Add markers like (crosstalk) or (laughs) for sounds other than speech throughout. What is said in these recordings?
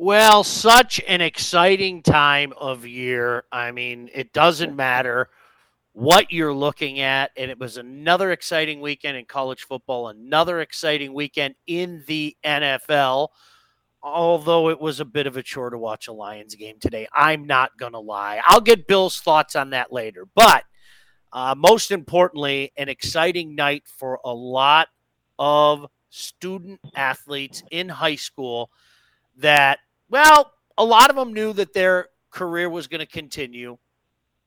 Well, such an exciting time of year. I mean, it doesn't matter what you're looking at. And it was another exciting weekend in college football, another exciting weekend in the NFL. Although it was a bit of a chore to watch a Lions game today. I'm not going to lie. I'll get Bill's thoughts on that later. But uh, most importantly, an exciting night for a lot of student athletes in high school that, well, a lot of them knew that their career was going to continue.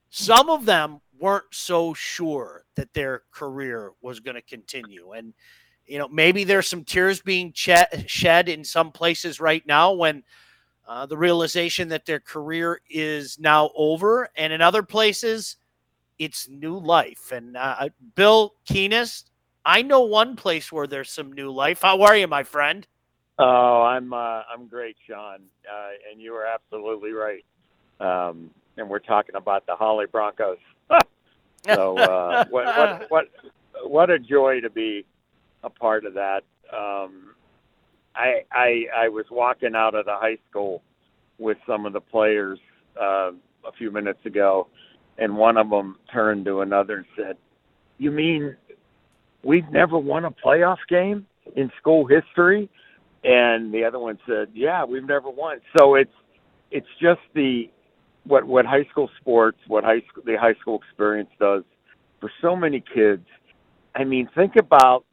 Some of them weren't so sure that their career was going to continue. And, you know, maybe there's some tears being ch- shed in some places right now when uh, the realization that their career is now over. And in other places, it's new life. And uh, Bill Keenist, I know one place where there's some new life. How are you, my friend? Oh, I'm uh, I'm great, Sean, uh, and you are absolutely right. Um, and we're talking about the Holly Broncos. (laughs) so uh, what, what (laughs) what what a joy to be a part of that. Um, I I I was walking out of the high school with some of the players uh, a few minutes ago, and one of them turned to another and said, "You mean we've never won a playoff game in school history?" And the other one said, "Yeah, we've never won." So it's it's just the what what high school sports, what high school the high school experience does for so many kids. I mean, think about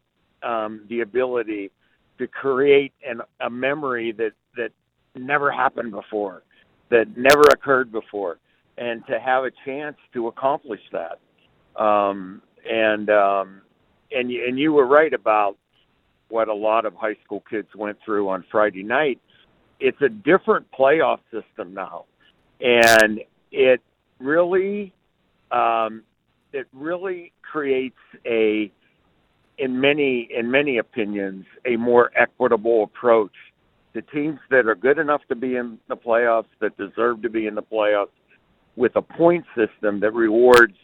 um, the ability to create an, a memory that that never happened before, that never occurred before, and to have a chance to accomplish that. Um, and um, and and you were right about what a lot of high school kids went through on Friday night. It's a different playoff system now and it really um, it really creates a in many in many opinions a more equitable approach to teams that are good enough to be in the playoffs that deserve to be in the playoffs with a point system that rewards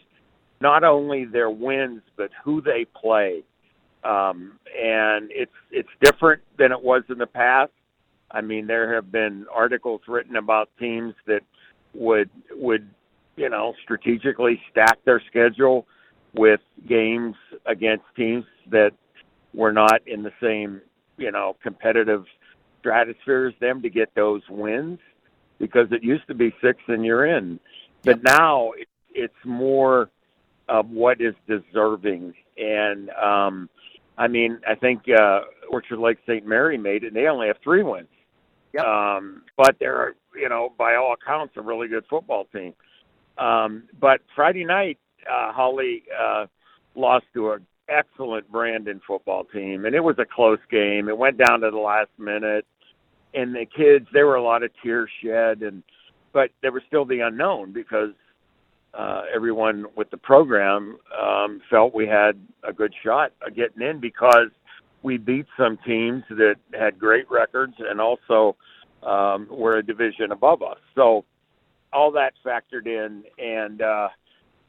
not only their wins but who they play um, and it's it's different than it was in the past. I mean, there have been articles written about teams that would would you know strategically stack their schedule with games against teams that were not in the same you know competitive stratosphere as them to get those wins because it used to be six and you're in. But now it, it's more of what is deserving. And um i mean i think uh orchard lake st mary made it and they only have three wins Yep. Um, but they're, you know, by all accounts, a really good football team. Um, but Friday night, uh, Holly uh, lost to an excellent Brandon football team, and it was a close game. It went down to the last minute, and the kids, there were a lot of tears shed, and but there was still the unknown because uh, everyone with the program um, felt we had a good shot of getting in because – we beat some teams that had great records and also um, were a division above us. So all that factored in, and uh,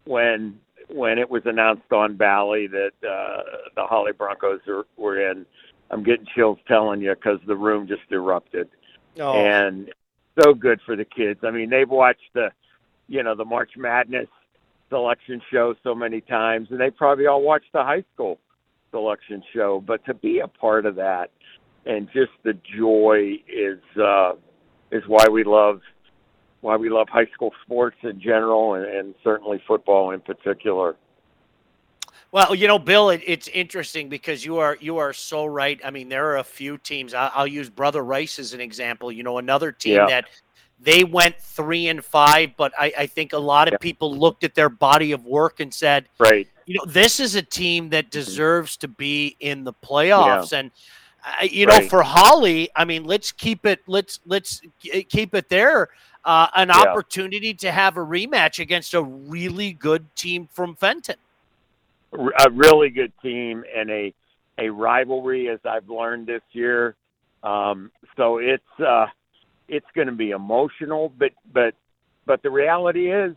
when when it was announced on Bally that uh, the Holly Broncos are, were in, I'm getting chills telling you because the room just erupted, oh. and so good for the kids. I mean, they've watched the, you know, the March Madness selection show so many times, and they probably all watched the high school selection show, but to be a part of that and just the joy is uh, is why we love why we love high school sports in general and, and certainly football in particular. Well, you know, Bill, it, it's interesting because you are you are so right. I mean, there are a few teams. I, will use Brother Rice as an example. You know, another team yeah. that they went three and five, but I, I think a lot of yeah. people looked at their body of work and said, "Right, you know, this is a team that mm-hmm. deserves to be in the playoffs. Yeah. And uh, you right. know, for Holly, I mean, let's keep it. Let's let's keep it there. Uh, an yeah. opportunity to have a rematch against a really good team from Fenton. A really good team and a a rivalry, as I've learned this year. Um, so it's uh, it's going to be emotional, but but but the reality is,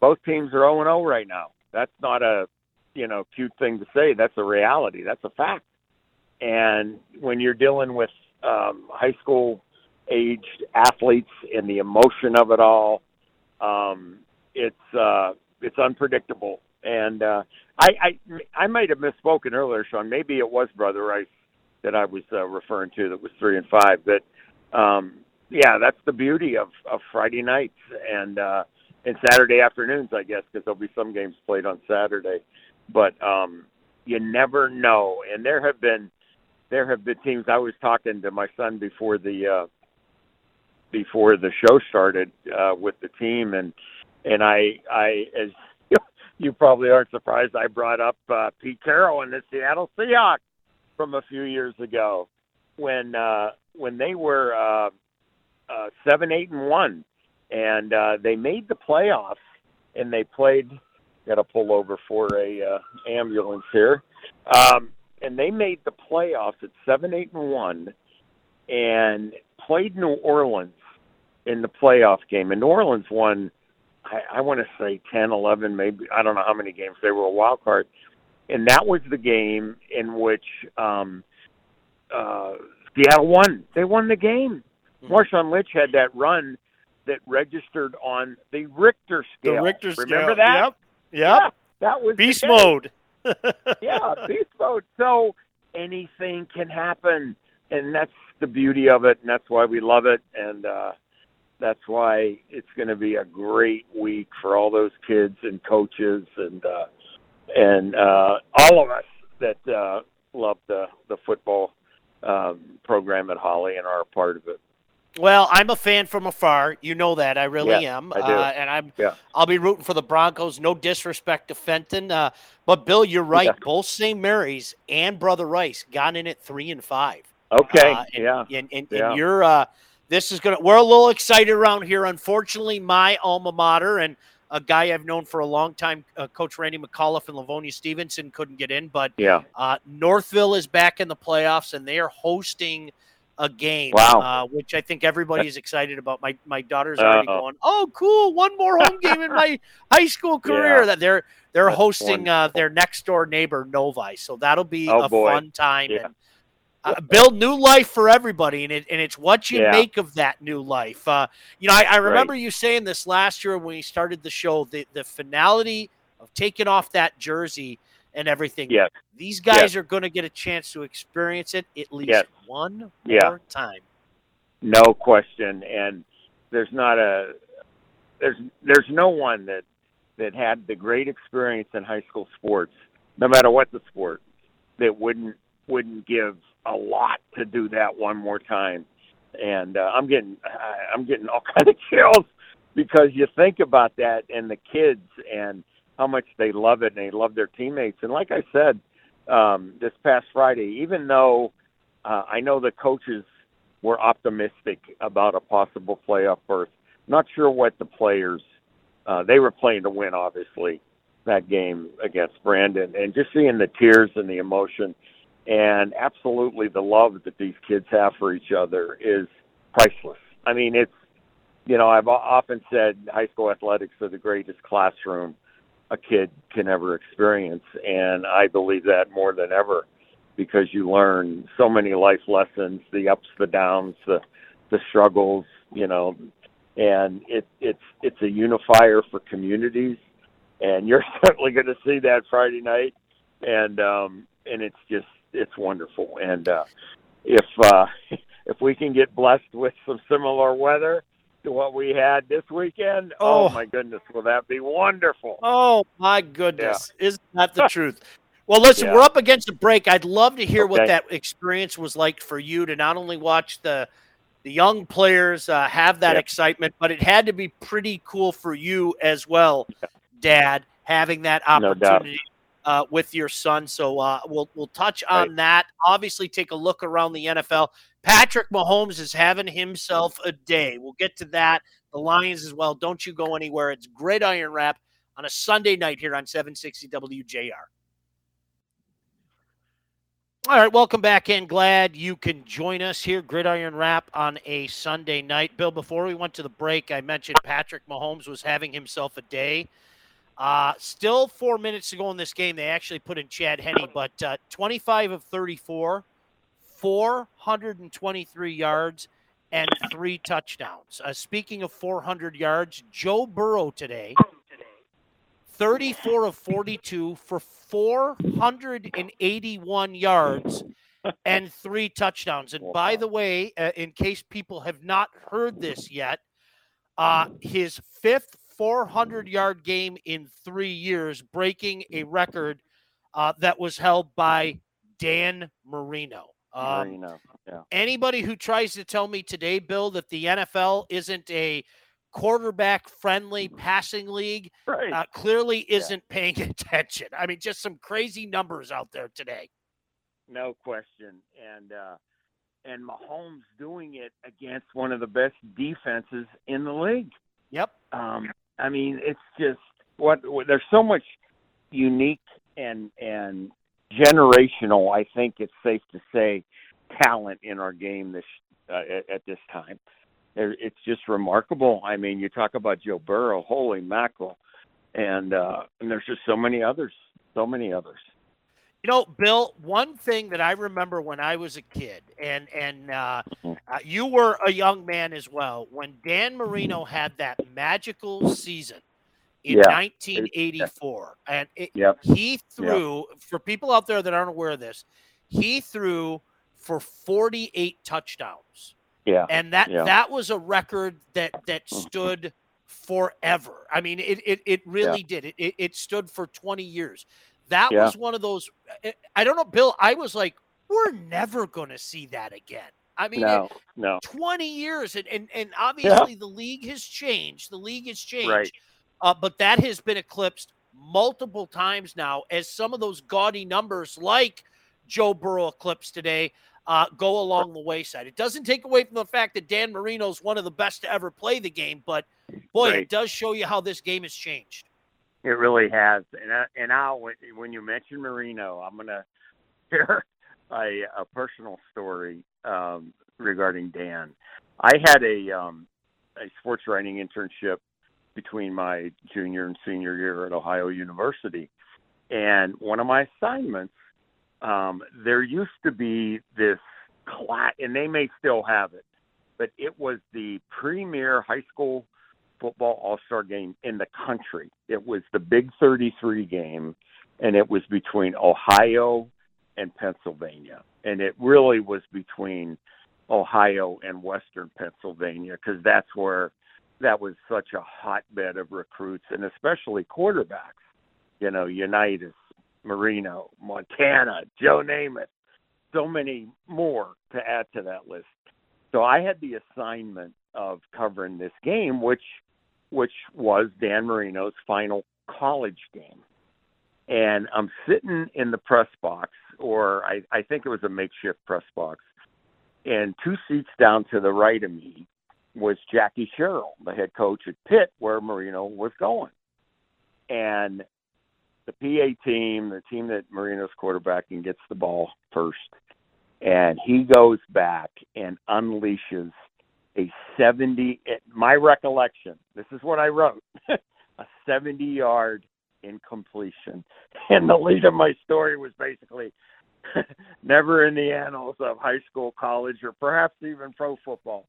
both teams are zero oh and zero oh right now. That's not a you know cute thing to say. That's a reality. That's a fact. And when you're dealing with um, high school aged athletes and the emotion of it all. Um, it's uh, it's unpredictable, and uh, I, I I might have misspoken earlier, Sean. Maybe it was Brother Rice that I was uh, referring to that was three and five. But um, yeah, that's the beauty of of Friday nights and uh, and Saturday afternoons, I guess, because there'll be some games played on Saturday. But um, you never know, and there have been there have been teams. I was talking to my son before the uh, before the show started uh, with the team, and and I I as (laughs) you probably aren't surprised I brought up uh, Pete Carroll and the Seattle Seahawks from a few years ago when uh, when they were uh, uh, seven eight and one, and uh, they made the playoffs and they played. Got to pull over for a uh, ambulance here. Um, and they made the playoffs at seven, eight, and one, and played New Orleans in the playoff game. And New Orleans won, I, I want to say ten, eleven, maybe I don't know how many games. They were a wild card, and that was the game in which um, uh, Seattle won. They won the game. Mm-hmm. Marshawn Lynch had that run that registered on the Richter scale. The Richter scale. Remember that? Yep. Yep. Yeah, that was beast mode. (laughs) yeah, beast mode. So anything can happen, and that's the beauty of it, and that's why we love it, and uh, that's why it's going to be a great week for all those kids and coaches and uh, and uh, all of us that uh, love the the football um, program at Holly and are a part of it. Well, I'm a fan from afar. You know that. I really yeah, am. I do. Uh, and I'm yeah. I'll be rooting for the Broncos. No disrespect to Fenton. Uh, but Bill, you're right. Yeah. Both St. Mary's and Brother Rice got in at three and five. Okay. Uh, and, yeah. And, and, and you're uh this is gonna we're a little excited around here. Unfortunately, my alma mater and a guy I've known for a long time, uh, Coach Randy McAuliffe and Livonia Stevenson couldn't get in, but yeah. uh, Northville is back in the playoffs and they are hosting a game. Wow. Uh, which I think everybody is excited about. My my daughter's already uh, going, oh, cool! One more home game in my (laughs) high school career. Yeah. That they're they're That's hosting uh, their next door neighbor Novi, so that'll be Oh, a boy. fun time. Yeah. And, uh, build new life for everybody, and it and it's what you Yeah. make of that new life. Uh, you know, I, I Right. remember you saying this last year when we started the show. The the finality of taking off that jersey and everything. Yes. These guys are going to get a chance to experience it at least one Yeah. more time. No question. And there's not a there's there's no one that that had the great experience in high school sports, no matter what the sport, that wouldn't wouldn't give a lot to do that one more time. And uh, I'm getting I'm getting all (laughs) kind of chills because you think about that and the kids and how much they love it and they love their teammates. And like I said um, this past Friday, even though uh, I know the coaches were optimistic about a possible playoff berth, not sure what the players uh, they were playing to win, obviously that game against Brandon, and just seeing the tears and the emotion, and absolutely the love that these kids have for each other is priceless. I mean, it's you know I've often said high school athletics are the greatest classroom a kid can ever experience, and I believe that more than ever because you learn so many life lessons, the ups, the downs, the the struggles, you know, and it it's it's a unifier for communities, and you're (laughs) certainly going to see that Friday night, and um, and it's just it's wonderful, and uh, if uh, (laughs) if we can get blessed with some similar weather to what we had this weekend, oh, Oh. my goodness, will that be wonderful? Oh my goodness, isn't that the truth? (laughs) Well, listen, Yeah. we're up against a break. I'd love to hear what that experience was like for you to not only watch the the young players uh, have that Yeah. excitement, but it had to be pretty cool for you as well, Dad, having that opportunity uh, with your son. So uh, we'll we'll touch on Right. that. Obviously, take a look around the NFL. Patrick Mahomes is having himself a day. We'll get to that. The Lions as well. Don't you go anywhere. It's Gridiron Wrap on a Sunday night here on 760 WJR. All right, welcome back in. Glad you can join us here, Gridiron Wrap on a Sunday night. Bill, before we went to the break, I mentioned Patrick Mahomes was having himself a day. Uh, still four minutes to go in this game. They actually put in Chad Henne, but uh, 25 of 34, 423 yards, and three touchdowns. Uh, speaking of 400 yards, Joe Burrow today, 34 of 42 for 481 yards and three touchdowns. And by the way, uh, in case people have not heard this yet, uh, his fifth 400 yard game in three years, breaking a record uh, that was held by Dan Marino. Um, Marino. Yeah. Anybody who tries to tell me today, Bill, that the NFL isn't a quarterback friendly passing league right. uh, clearly isn't yeah. paying (laughs) attention. I mean, just some crazy numbers out there today. No question. And, uh, and Mahomes doing it against one of the best defenses in the league. Yep. Um, I mean, it's just what, there's so much unique and and generational. I think it's safe to say talent in our game this uh, at, at this time. It's just remarkable. I mean, you talk about Joe Burrow, holy mackerel, and uh, and there's just so many others, so many others. You know, Bill, one thing that I remember when I was a kid, and and uh, mm-hmm. uh, you were a young man as well, when Dan Marino had that magical season in yeah. 1984, and it, yep. he threw yep. for people out there that aren't aware of this, he threw for 48 touchdowns. Yeah, and that yeah. that was a record that that mm-hmm. stood forever. I mean, it it, it really yeah. did. It, it, it stood for 20 years. That yeah. was one of those. Eh, I don't know, Bill. I was like, we're never going to see that again. I mean, no, no. 20 years, and and, and obviously yeah. the league has changed. The league has changed, right. uh, but that has been eclipsed multiple times now as some of those gaudy numbers, like Joe Burrow eclipsed today, uh, go along the wayside. It doesn't take away from the fact that Dan Marino is one of the best to ever play the game, but boy, right. it does show you how this game has changed. It really has. And I, and I when you mention Marino, I'm gonna (laughs) share a, a personal story um, regarding Dan. I had a um, a sports writing internship between my junior and senior year at Ohio University, and one of my assignments um, there used to be this class, and they may still have it, but it was the premier high school football all star game in the country. It was the Big 33 game, and it was between Ohio and Pennsylvania. And it really was between Ohio and Western Pennsylvania because that's where that was such a hotbed of recruits and especially quarterbacks. You know, Unitas, Marino, Montana, Joe Namath, so many more to add to that list. So I had the assignment of covering this game, which which was Dan Marino's final college game. And I'm sitting in the press box, or I, I think it was a makeshift press box, and two seats down to the right of me was Jackie Sherrill, the head coach at Pitt, where Marino was going. And the PA team, the team that Marino's quarterbacking, gets the ball first, and he goes back and unleashes a 70. My recollection, this is what I wrote, (laughs) a 70 yard incompletion, and the lead of my story was basically. (laughs) never in the annals of high school, college, or perhaps even pro football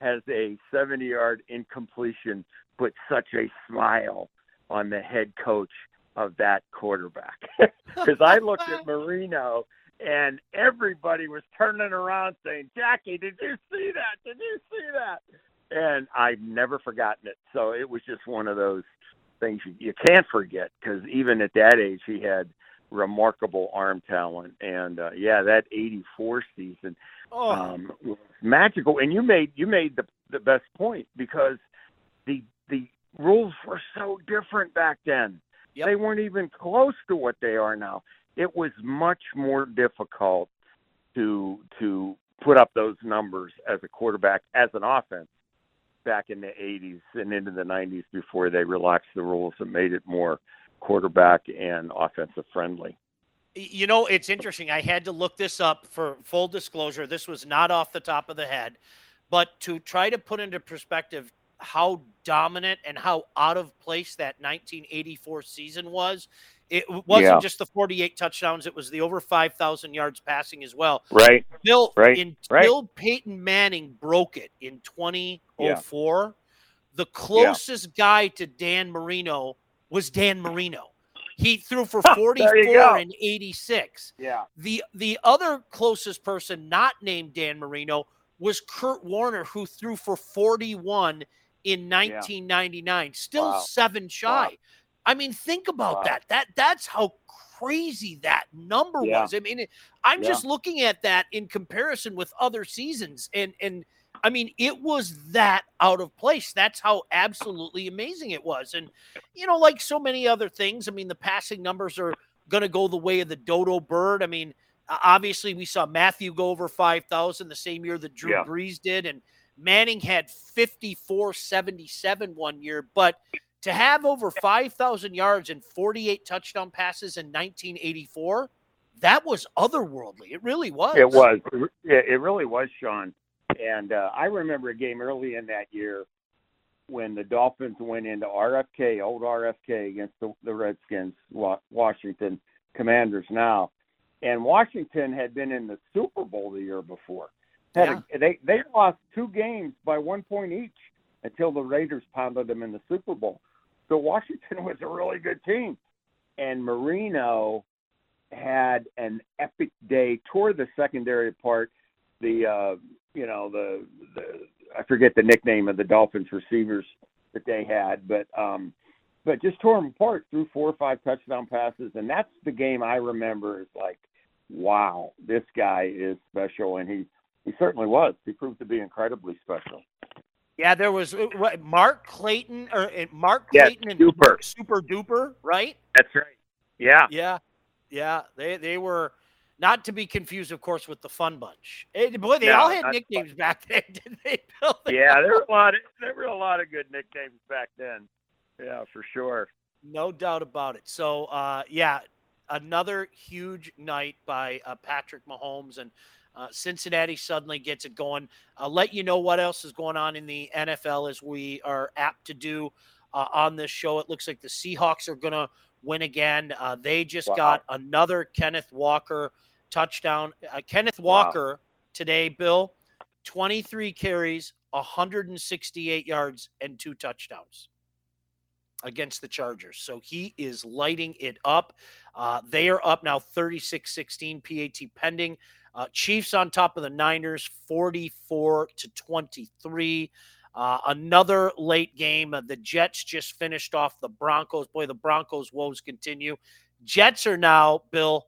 has a 70 yard incompletion put such a smile on the head coach of that quarterback. (laughs) Because I looked at Marino and everybody was turning around saying, Jackie, did you see that? Did you see that? And I've never forgotten it. So it was just one of those things you, you can't forget because even at that age, he had remarkable arm talent. And uh, yeah, that 84 season oh. um, was magical. And you made you made the the best point because the the rules were so different back then. Yep. They weren't even close to what they are now. It was much more difficult to to put up those numbers as a quarterback as an offense back in the 80s and into the 90s before they relaxed the rules and made it more quarterback and offensive friendly. You know, it's interesting. I had to look this up for full disclosure. This was not off the top of the head, but to try to put into perspective how dominant and how out of place that 1984 season was, It wasn't yeah. just the 48 touchdowns; it was the over 5,000 yards passing as well. Right. Bill, right. until right. Peyton Manning broke it in 2004, yeah. Oh the closest yeah. guy to Dan Marino was Dan Marino. He threw for (laughs) 44 and 86. Yeah. The the other closest person not named Dan Marino was Kurt Warner, who threw for 41 in 1999. Yeah. Still wow. seven shy. Wow. I mean, think about wow. that. That that's how crazy that number yeah. was. I mean, I'm yeah. just looking at that in comparison with other seasons, and and I mean, it was that out of place. That's how absolutely amazing it was. And you know, like so many other things, I mean, the passing numbers are going to go the way of the dodo bird. I mean, obviously, we saw Matthew go over 5,000 the same year that Drew yeah. Brees did. And Manning had 54 77 one year. But to have over 5,000 yards and 48 touchdown passes in 1984, that was otherworldly. It really was. It was. It really was, Sean. And uh, I remember a game early in that year when the Dolphins went into RFK, old RFK, against the, the Redskins, Washington Commanders now. And Washington had been in the Super Bowl the year before. Yeah. A, they they lost two games by one point each until the Raiders pounded them in the Super Bowl. So Washington (laughs) was a really good team, and Marino had an epic day. Tore the secondary apart. The uh, you know the the I forget the nickname of the Dolphins receivers that they had, but um, but just tore them apart. Threw four or five touchdown passes, and that's the game I remember. Is like wow, this guy is special, and he he certainly was. He proved to be incredibly special. Yeah, there was uh, what, Mark Clayton or uh, Mark Clayton yes, and Duper. Super Duper, right? That's right. Yeah. Yeah. Yeah. They they were not to be confused, of course, with the Fun Bunch. It, eh, boy, they no, all had nicknames fun. back (laughs) then, didn't they? Bill? (laughs) yeah, there were a lot of there were a lot of good nicknames back then. Yeah, for sure. No doubt about it. So, uh, yeah, another huge night by uh, Patrick Mahomes and uh, Cincinnati suddenly gets it going. I'll let you know what else is going on in the NFL as we are apt to do uh, on this show. It looks like the Seahawks are going to win again. Uh, they just wow. got another Kenneth Walker touchdown. Uh, Kenneth Walker wow. today, Bill, 23 carries, 168 yards, and two touchdowns against the Chargers. So he is lighting it up. Uh, they are up now 36 16, PAT pending. Uh, Chiefs on top of the Niners 44 to 23. Uh, another late game. Uh, the Jets just finished off the Broncos. Boy, the Broncos' woes continue. Jets are now, Bill,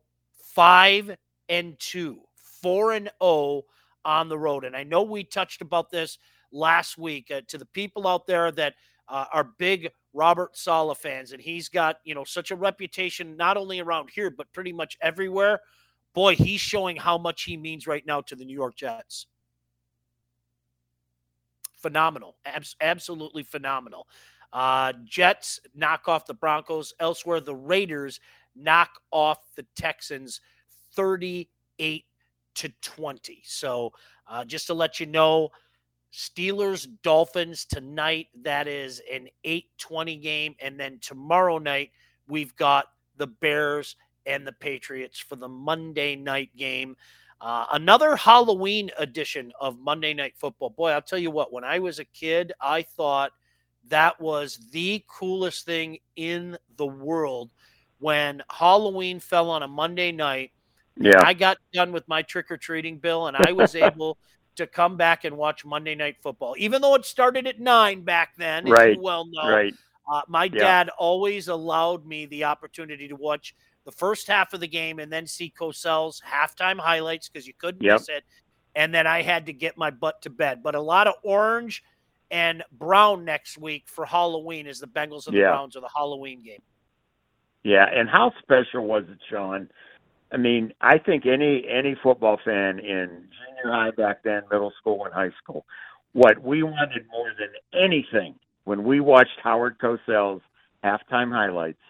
five and two, four and oh on the road. And I know we touched about this last week uh, to the people out there that uh, are big Robert Saleh fans, and he's got you know such a reputation not only around here but pretty much everywhere. Boy, he's showing how much he means right now to the New York Jets. Phenomenal, Abs- absolutely phenomenal. Uh, Jets knock off the Broncos. Elsewhere, the Raiders knock off the Texans 38 to 20. So, uh, just to let you know, Steelers Dolphins tonight. That is an 820 game. And then tomorrow night, we've got the Bears and the Patriots for the Monday night game. Uh, another Halloween edition of Monday Night Football. Boy, I'll tell you what, when I was a kid, I thought that was the coolest thing in the world when Halloween fell on a Monday night. Yeah. I got done with my trick or treating bill and I was (laughs) able to come back and watch Monday Night Football, even though it started at nine back then. Right. you well know. Right. Uh, my yeah. dad always allowed me the opportunity to watch the first half of the game and then see Cosell's halftime highlights because you couldn't yep. miss it. And then I had to get my butt to bed. But a lot of orange and brown next week for Halloween as the Bengals and the. Browns are the Halloween game. Yeah, and how special was it, Sean? I mean, I think any any football fan in junior high back then, middle school and high school, what we wanted more than anything when we watched Howard Cosell's halftime highlights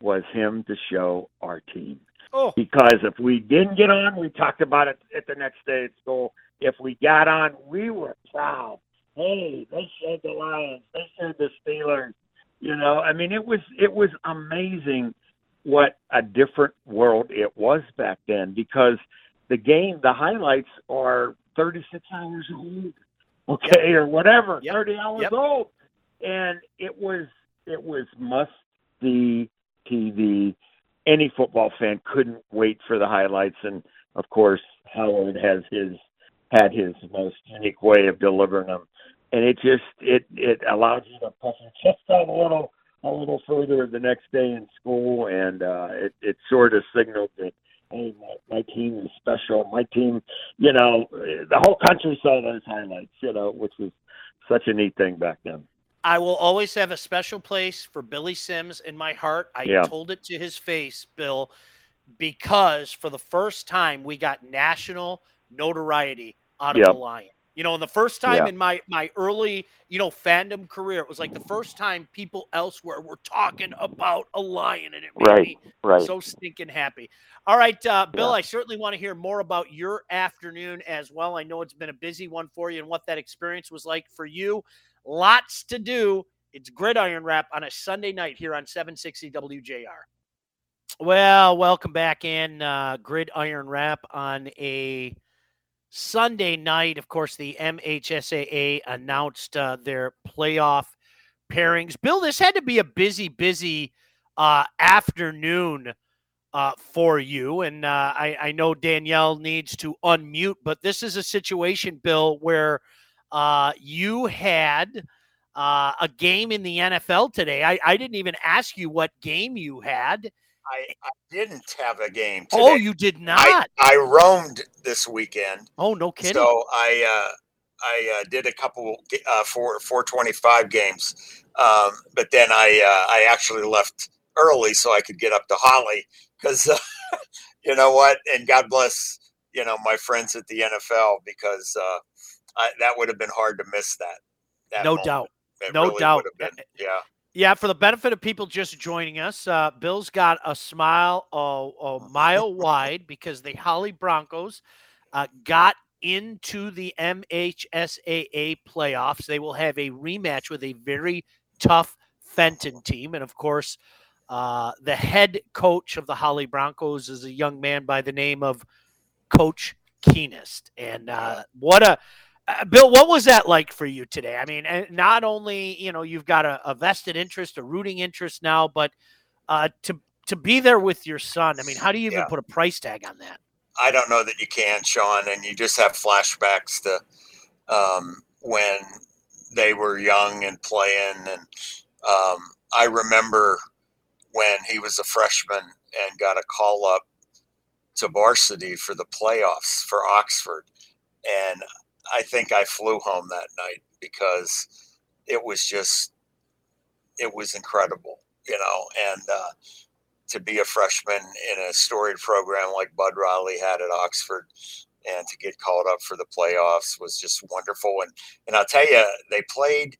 was him to show our team. Oh. Because if we didn't get on, we talked about it at the next day at school. If we got on, we were proud. Hey, they showed the Lions. They showed the Steelers. You know, I mean, it was it was amazing what a different world it was back then because the game, the highlights are 36 hours old, okay, or whatever, yep. 30 hours yep. old, and it was it was must see TV. Any football fan couldn't wait for the highlights, and of course, Howard has his had his most unique way of delivering them, and it just it it allows you to puff your chest out a little a little further the next day in school, and uh, it it sort of signaled that hey, my, my team is special. My team, you know, the whole country saw those highlights, you know, which was such a neat thing back then. I will always have a special place for Billy Sims in my heart. I yeah. told it to his face, Bill, because for the first time we got national notoriety out of yep. the Lion. You know, in the first time yeah. in my my early, you know, fandom career, it was like the first time people elsewhere were talking about a lion, and it made right, me right. so stinking happy. All right, uh, Bill, yeah. I certainly want to hear more about your afternoon as well. I know it's been a busy one for you, and what that experience was like for you. Lots to do. It's Gridiron Wrap on a Sunday night here on 760 WJR. Well, welcome back in uh, Gridiron Wrap on a Sunday night, of course, the MHSAA announced uh, their playoff pairings. Bill, this had to be a busy, busy uh, afternoon uh, for you. And uh, I, I, know Danielle needs to unmute, but this is a situation, Bill, where uh, you had uh, a game in the NFL today. I, I didn't even ask you what game you had. I, I didn't have a game. Oh, today. Oh, you did not. I, I, roamed this weekend. Oh, no kidding. So I uh, I uh, did a couple uh, four four twenty five games, um, but then I uh, I actually left early so I could get up to Holly because (laughs) uh, you know what, and God bless you know my friends at the NFL because uh, that would have been hard to miss that. that no moment. doubt. It no really doubt. Been, yeah. Yeah, for the benefit of people just joining us, uh, Bill's got a smile a, a mile wide because the Holly Broncos uh, got into the MHSAA playoffs. They will have a rematch with a very tough Fenton team. And of course, uh, the head coach of the Holly Broncos is a young man by the name of Coach Keenist. And uh, what a uh, Bill, what was that like for you today? I mean, not only you know you've got a, a vested interest, a rooting interest now, but uh, to to be there with your son. I mean, how do you even yeah. put a price tag on that? I don't know that you can, Sean, and you just have flashbacks to um, when they were young and playing. And um, I remember when he was a freshman and got a call up to varsity for the playoffs for Oxford, and I think I flew home that night because it was just it was incredible, you know, and uh, to be a freshman in a storied program like Bud Riley had at Oxford and to get called up for the playoffs was just wonderful. And and I'll tell you, they played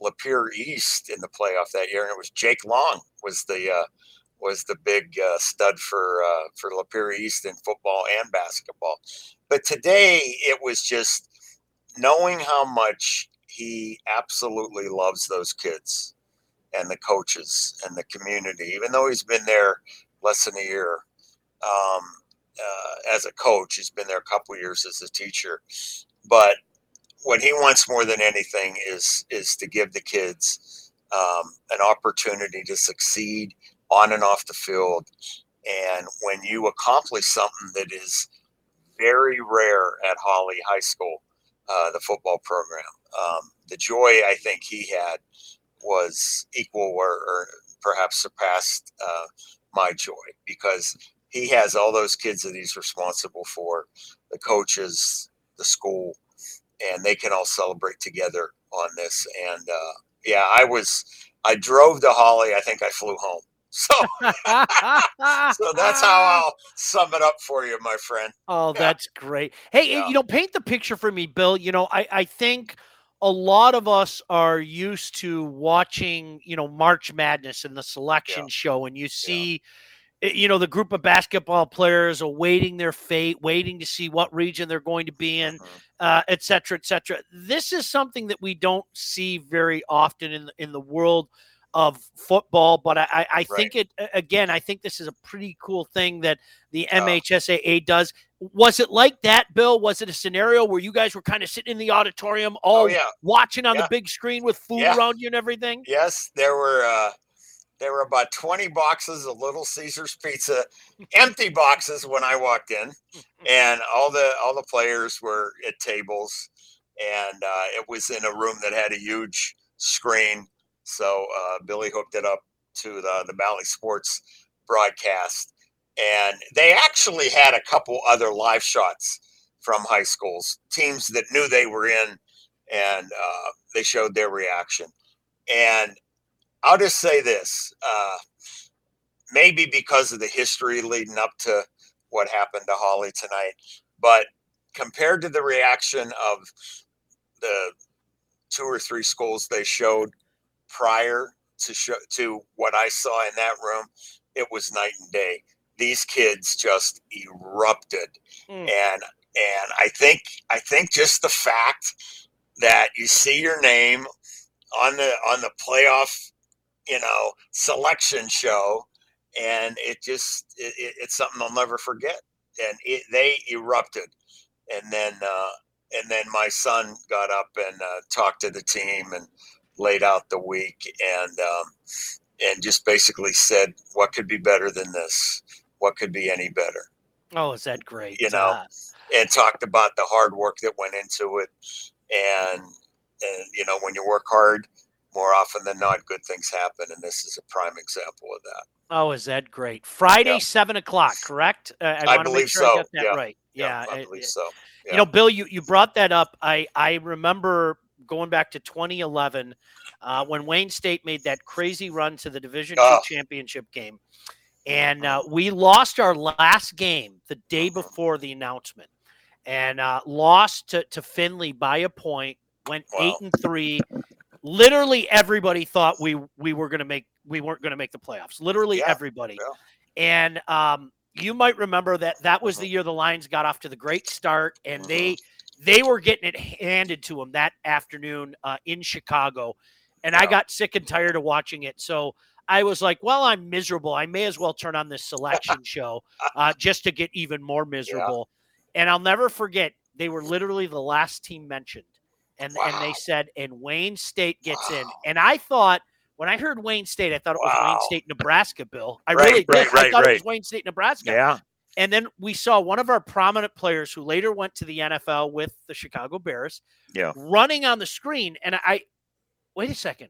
Lapeer East in the playoff that year, and it was Jake Long was the uh, was the big uh, stud for uh, for Lapeer East in football and basketball. But today it was just knowing how much he absolutely loves those kids and the coaches and the community, even though he's been there less than a year um, uh, as a coach, he's been there a couple years as a teacher. But what he wants more than anything is is to give the kids um, an opportunity to succeed on and off the field. And when you accomplish something that is very rare at Holly High School, uh, the football program. Um, the joy I think he had was equal or, or perhaps surpassed uh, my joy because he has all those kids that he's responsible for, the coaches, the school, and they can all celebrate together on this. And uh, yeah, I was, I drove to Holly. I think I flew home. So, (laughs) so that's how (laughs) I'll sum it up for you, my friend. Oh, yeah. that's great. Hey, yeah. you know, paint the picture for me, Bill. You know, I, I think a lot of us are used to watching, you know, March Madness and the selection yeah. show, and you see, eh, you know, the group of basketball players awaiting their fate, waiting to see what region they're going to be in, mm-hmm. uh, et cetera, et cetera. This is something that we don't see very often in in the world of football. But I, I, think it again. I think this is a pretty cool thing that the MHSAA does. Was it like that, Bill? Was it a scenario where you guys were kind of sitting in the auditorium, all Oh, yeah. watching on Yeah. the big screen with food Yeah. around you and everything? Yes, there were uh, there were about twenty boxes of Little Caesars pizza, empty boxes when I walked in, and all the all the players were at tables, and uh, it was in a room that had a huge screen. So uh, Billy hooked it up to the the Bally Sports broadcast, and they actually had a couple other live shots from high schools, teams that knew they were in, and uh, they showed their reaction. And I'll just say this: uh, maybe because of the history leading up to what happened to Holly tonight, but compared to the reaction of the two or three schools they showed prior to show to what I saw in that room, it was night and day. These kids just erupted, Mm. and and I think I think just the fact that you see your name on the on the playoff, you know, selection show, and it just it, it- it's something I'll never forget. And it, they erupted, and then uh, and then my son got up and uh, talked to the team and laid out the week and um, and just basically said what could be better than this, what could be any better Oh, is that great? You know, Uh, and talked about the hard work that went into it and and you know when you work hard more often than not good things happen and this is a prime example of that oh, is that great? Friday, Yeah. seven o'clock, correct? Uh, I, I want to make believe sure I so, got that yeah. right. Yeah, i it- believe so You know, Bill, you, you brought that up. I, I remember going back to 2011 uh, when Wayne State made that crazy run to the Division Two Oh. championship game. And uh, we lost our last game the day Uh-huh. before the announcement and uh, lost to, to Findlay by a point, went eight and three. Literally everybody thought we we were gonna make we weren't gonna make the playoffs. Literally Yeah, everybody. yeah. And um, you might remember that that was Mhm. the year the Lions got off to the great start, and they they were getting it handed to them that afternoon uh, in Chicago, and I got sick and tired of watching it. So I was like, "Well, I'm miserable. I may as well turn on this selection (laughs) show uh, just to get even more miserable." And I'll never forget they were literally the last team mentioned, and and they said, "And Wayne State gets in," and I thought. When I heard Wayne State, I thought it was Wayne State, Nebraska, Bill. I Right, really did. right, I right, thought it was Wayne State, Nebraska. yeah And then we saw one of our prominent players who later went to the NFL with the Chicago Bears Yeah. running on the screen. And I, wait a second.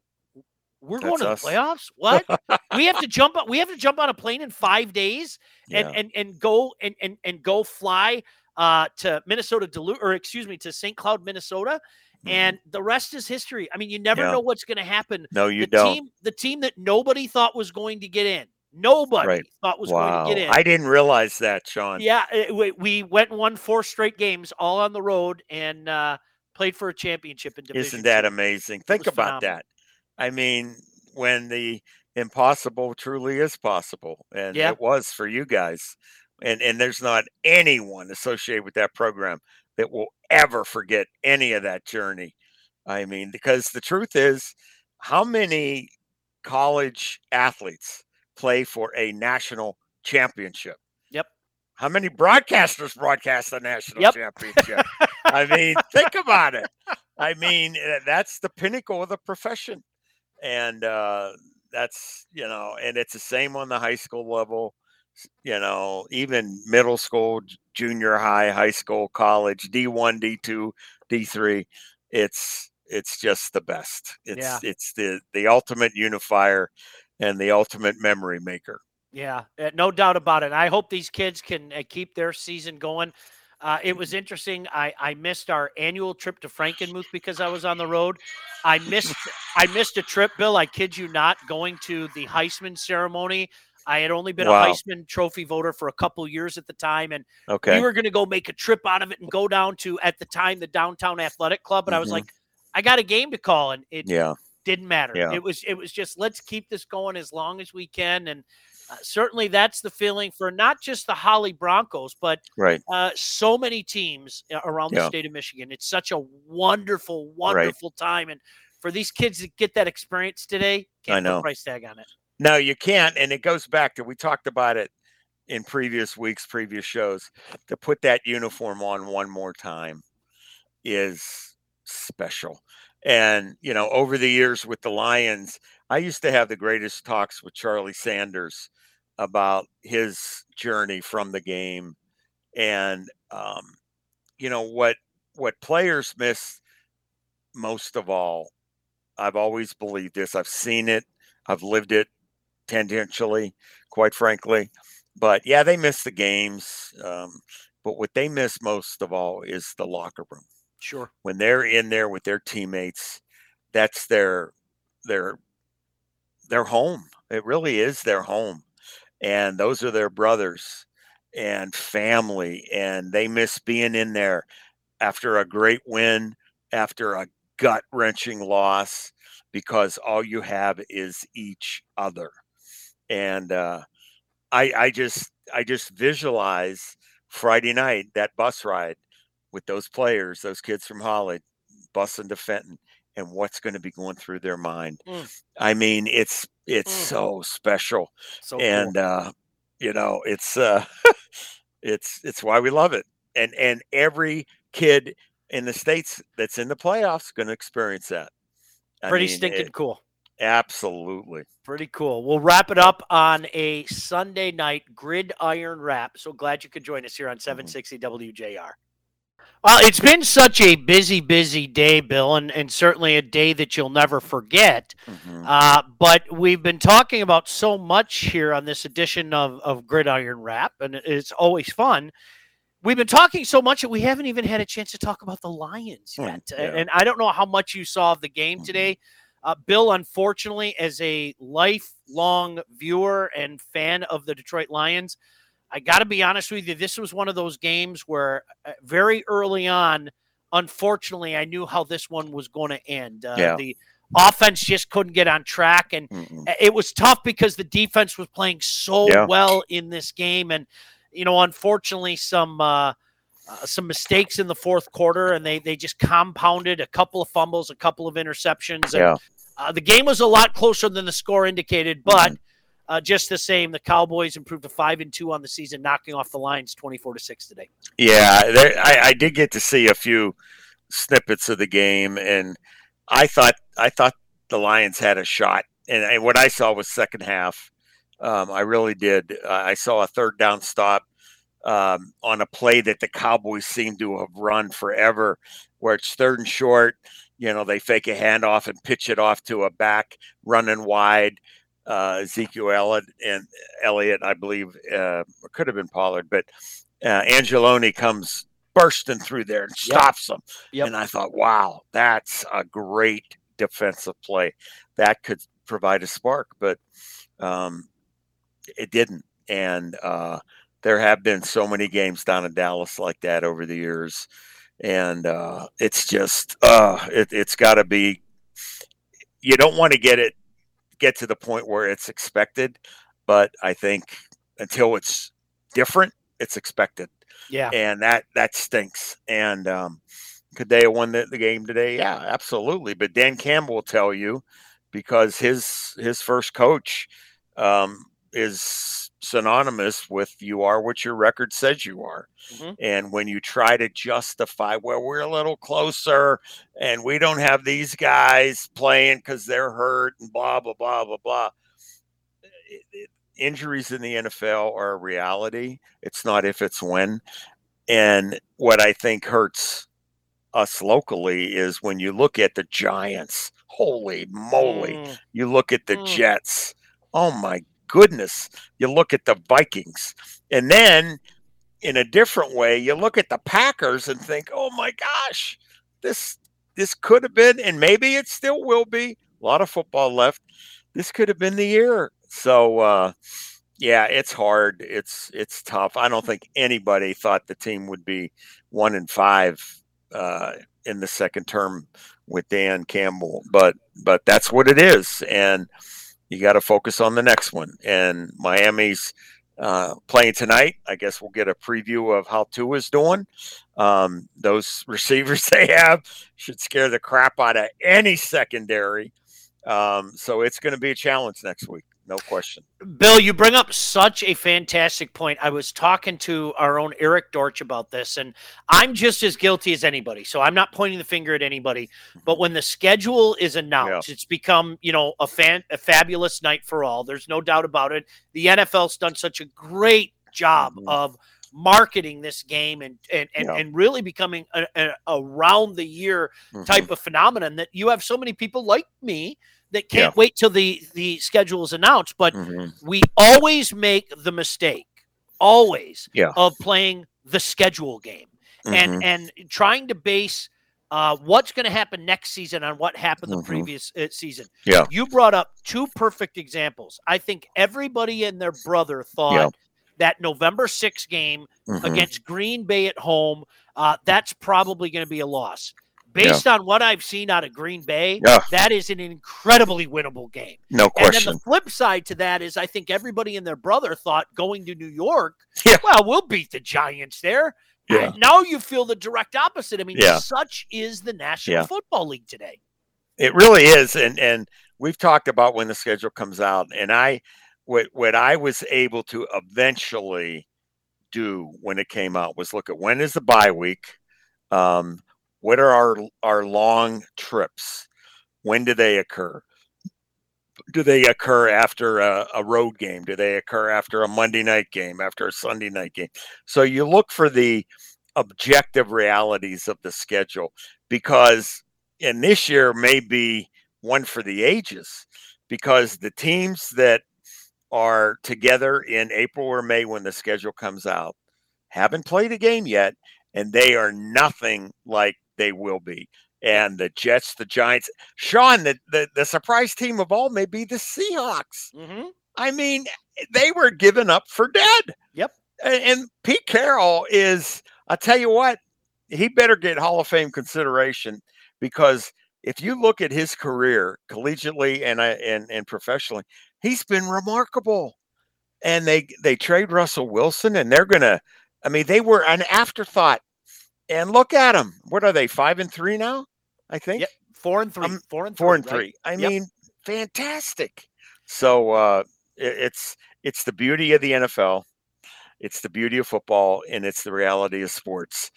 We're going That's to us. the playoffs? (laughs) What? we have to jump on, we have to jump on a plane in five days and, yeah and, and go and, and, and go fly uh, to Minnesota Duluth or excuse me, to St. Cloud, Minnesota. And the rest is history. I mean, you never Yeah. know what's going to happen. no you the don't team, the team that nobody thought was going to get in, nobody Right. thought was wow going to get in. i didn't realize that sean Yeah, it- we, we went and won four straight games, all on the road, and uh, played for a championship in Division. Isn't that amazing? Think about phenomenal. that. I mean, when the impossible truly is possible, and Yeah. it was for you guys, and and there's not anyone associated with that program that will ever forget any of that journey. I mean, because the truth is, how many college athletes play for a national championship? Yep. How many broadcasters broadcast the national Yep. championship? I mean, (laughs) think about it. I mean, uh, that's the pinnacle of the profession. And uh, that's, you know, and it's the same on the high school level, you know, even middle school, junior high, high school, college, D1, D2, D3. It's, it's just the best. It's, Yeah. it's the, the ultimate unifier and the ultimate memory maker. Yeah, uh, no doubt about it. I hope these kids can uh, keep their season going. Uh, it was interesting. I, I missed our annual trip to Frankenmuth because I was on the road. I missed I missed a trip, Bill. I kid you not, going to the Heisman ceremony. I had only been Wow. a Heisman Trophy voter for a couple years at the time, and Okay. we were going to go make a trip out of it and go down to at the time the downtown athletic club. But I was Mhm. like, I got a game to call, and it yeah. Didn't matter. Yeah. It was it was just let's keep this going as long as we can, and uh, certainly that's the feeling for not just the Holly Broncos, but Right. uh, so many teams a- around the state of Michigan. It's such a wonderful, wonderful time, and for these kids to get that experience today, Can't I know. price tag on it. No, you can't. And it goes back to we talked about it in previous weeks, previous shows. To put that uniform on one more time is special. And, you know, over the years with the Lions, I used to have the greatest talks with Charlie Sanders about his journey from the game. And, um, you know, what what players miss most of all, I've always believed this. I've seen it, I've lived it tangentially, quite frankly. But yeah, they miss the games. Um, but what they miss most of all is the locker room. Sure. When they're in there with their teammates, that's their their their home. It really is their home. And those are their brothers and family. And they miss being in there after a great win, after a gut wrenching loss, because all you have is each other. And uh, I, I just, I just visualize Friday night that bus ride with those players, those kids from Holly, busing to Fenton, and what's going to be going through their mind. Mm. I mean, it's it's Mm. so special, So and cool. uh, you know, it's uh, (laughs) it's it's why we love it. And and every kid in the states that's in the playoffs going to experience that. I pretty mean, stinking it- cool. absolutely. Pretty cool. We'll wrap it up on a Sunday night gridiron wrap. So glad you could join us here on 760 WJR. Well, it's been such a busy, busy day, Bill, and, and certainly a day that you'll never forget. Mhm. Uh, but we've been talking about so much here on this edition of, of Gridiron Wrap, and it's always fun. We've been talking so much that we haven't even had a chance to talk about the Lions Hmm, yet. yeah. And I don't know how much you saw of the game Mhm. today. Uh, Bill, unfortunately, as a lifelong viewer and fan of the Detroit Lions, I got to be honest with you. This was one of those games where uh, very early on, unfortunately, I knew how this one was going to end. Uh, Yeah. The offense just couldn't get on track, and Mm-mm. it was tough because the defense was playing so Yeah. well in this game, and you know, unfortunately, some uh, uh, some mistakes in the fourth quarter, and they they just compounded a couple of fumbles, a couple of interceptions, and Yeah. uh, the game was a lot closer than the score indicated. But Mhm. Uh, just the same, the Cowboys improved to five and two on the season, knocking off the Lions twenty four to six today. Yeah, there, I, I did get to see a few snippets of the game, and I thought I thought the Lions had a shot, and, what I saw was second half. Um, I really did. Uh, I saw a third down stop um, on a play that the Cowboys seem to have run forever, where it's third and short. You know, they fake a handoff and pitch it off to a back running wide. Uh, Ezekiel Elliott and Elliott, I believe, uh, or could have been Pollard, but uh, Anzalone comes bursting through there and Yep. stops them. Yep. And I thought, wow, that's a great defensive play. That could provide a spark, but um, it didn't. And uh, there have been so many games down in Dallas like that over the years. And uh, it's just, uh, it, it's got to be, you don't want to get it, get to the point where it's expected. But I think until it's different, it's expected Yeah, and that that stinks. And um, could they have won the, the game today? Yeah, absolutely. But Dan Campbell will tell you because his his first coach um, is synonymous with you are what your record says you are. Mhm. And when you try to justify, well, we're a little closer and we don't have these guys playing because they're hurt and blah blah blah blah blah. It- it- injuries in the NFL are a reality. It's not if it's when. And what I think hurts us locally is when you look at the Giants. Holy moly. Mm, You look at the Mm. Jets. Oh my goodness. You look at the Vikings. And then in a different way, you look at the Packers and think, "Oh my gosh, this this could have been and maybe it still will be. A lot of football left. This could have been the year." So uh yeah, it's hard. It's it's tough. I don't think anybody thought the team would be 1 and 5 uh in the second term with Dan Campbell, but but that's what it is, and you got to focus on the next one. And Miami's uh, playing tonight. I guess we'll get a preview of how Tua's doing. Um, those (laughs) receivers they have should scare the crap out of any secondary. Um, so it's going to be a challenge next week, no question. Bill, you bring up such a fantastic point. I was talking to our own Eric Dorch about this, and I'm just as guilty as anybody. So I'm not pointing the finger at anybody. But when the schedule is announced, yeah. it's become, you know, a fan a fabulous night for all. There's no doubt about it. The NFL's done such a great job mm-hmm. of marketing this game and and and, yeah. and really becoming a, a, a round the year mm-hmm. type of phenomenon that you have so many people like me that can't yeah. wait till the the schedule is announced but mm-hmm. we always make the mistake always yeah. of playing the schedule game mm-hmm. and and trying to base uh, what's going to happen next season on what happened the mm-hmm. previous uh, season. Yeah. You brought up two perfect examples. I think everybody and their brother thought yeah that November 6 game mm-hmm. against Green Bay at home, uh, that's probably going to be a loss. Based yeah. on what I've seen out of Green Bay, yeah. that is an incredibly winnable game. No question. And then the flip side to that is I think everybody and their brother thought going to New York, yeah. well, we'll beat the Giants there. Yeah. now you feel the direct opposite. I mean, such is the National Football League today. It really is. And and we've talked about when the schedule comes out. And I what what I was able to eventually do when it came out was look at when is the bye week, um, what are our our long trips, when do they occur? Do they occur after a, a road game? Do they occur after a Monday night game? After a Sunday night game? So you look for the objective realities of the schedule because, and this year may be one for the ages because the teams that are together in April or May when the schedule comes out. Haven't played a game yet, and they are nothing like they will be. And the Jets, the Giants, Sean, the, the, the surprise team of all may be the Seahawks. Mm-hmm. I mean, they were given up for dead. Yep. And, and Pete Carroll is, I'll tell you what, he better get Hall of Fame consideration because if you look at his career collegiately and and and professionally, he's been remarkable. And they they trade Russell Wilson, and they're gonna. I mean, they were an afterthought. And look at them. What are they? Five and three now. I think. Yep. Four and three. Um, four and three. Four and right? three. I yep. mean, fantastic. So uh, it, it's it's the beauty of the NFL. It's the beauty of football, and it's the reality of sports.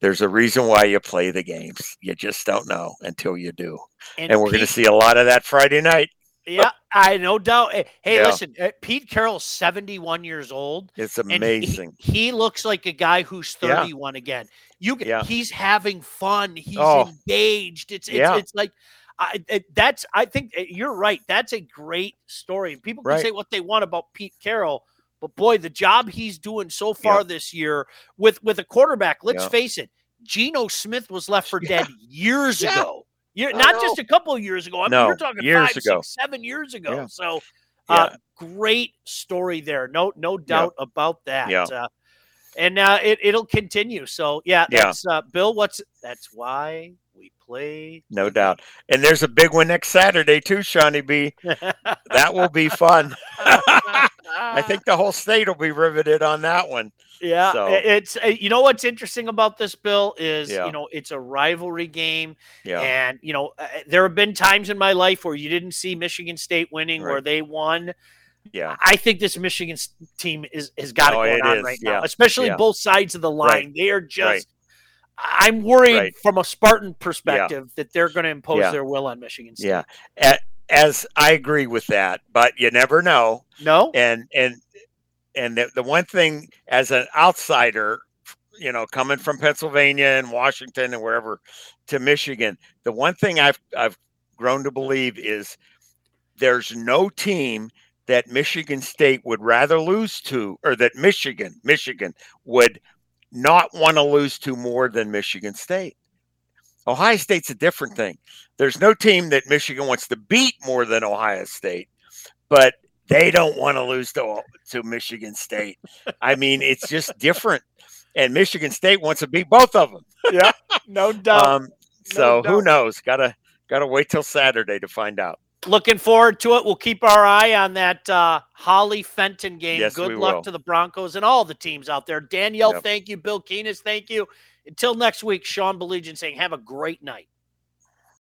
There's a reason why you play the games. You just don't know until you do. And, and we're going to see a lot of that Friday night. Yeah, I no doubt. Eh, hey, yeah. listen, eh, Pete Carroll's 71 years old. It's amazing. He, he, looks like a guy who's 31 yeah. again. You yeah. he's having fun. He's oh. engaged. It's it's, yeah. it's like I, it, that's I think eh, you're right. That's a great story. People can right. say what they want about Pete Carroll, but boy, the job he's doing so far this year with with a quarterback, let's face it, Geno Smith was left for (laughs) dead years ago. You're, not just a couple of years ago. I mean, no, we're talking years five, ago. Six, seven years ago. Yeah. So, uh, yeah. great story there. No, no doubt yeah. about that. Yeah. Uh, and uh, it it'll continue. So yeah, that's uh, Bill. What's that's why we play. No doubt. And there's a big one next Saturday too, Shawnee B. (laughs) that will be fun. (laughs) I think the whole state will be riveted on that one. Yeah, so. it's uh, you know what's interesting about this bill is yeah. you know it's a rivalry game, yeah. and you know uh, there have been times in my life where you didn't see Michigan State winning right. where they won. Yeah, I think this Michigan team is has got oh, it going on is. right yeah. now, especially both sides of the line. Right. They are just. Right. I'm worried from a Spartan perspective that they're going to impose their will on Michigan State. Yeah, as I agree with that, but you never know. No, and and and the, the one thing as an outsider you know coming from pennsylvania and washington and wherever to michigan the one thing i've i've grown to believe is there's no team that michigan state would rather lose to or that michigan michigan would not want to lose to more than michigan state ohio state's a different thing there's no team that michigan wants to beat more than ohio state but they don't want to lose to to Michigan State. I mean, it's just different. And Michigan State wants to beat both of them. yeah, no (laughs) doubt. Um, so no doubt. who knows? Gotta gotta wait till Saturday to find out. Looking forward to it. We'll keep our eye on that uh, Holly Fenton game. Yes, Good luck will. to the Broncos and all the teams out there. Danielle, yep. thank you. Bill Keenist, thank you. Until next week, Sean Baligian saying, have a great night.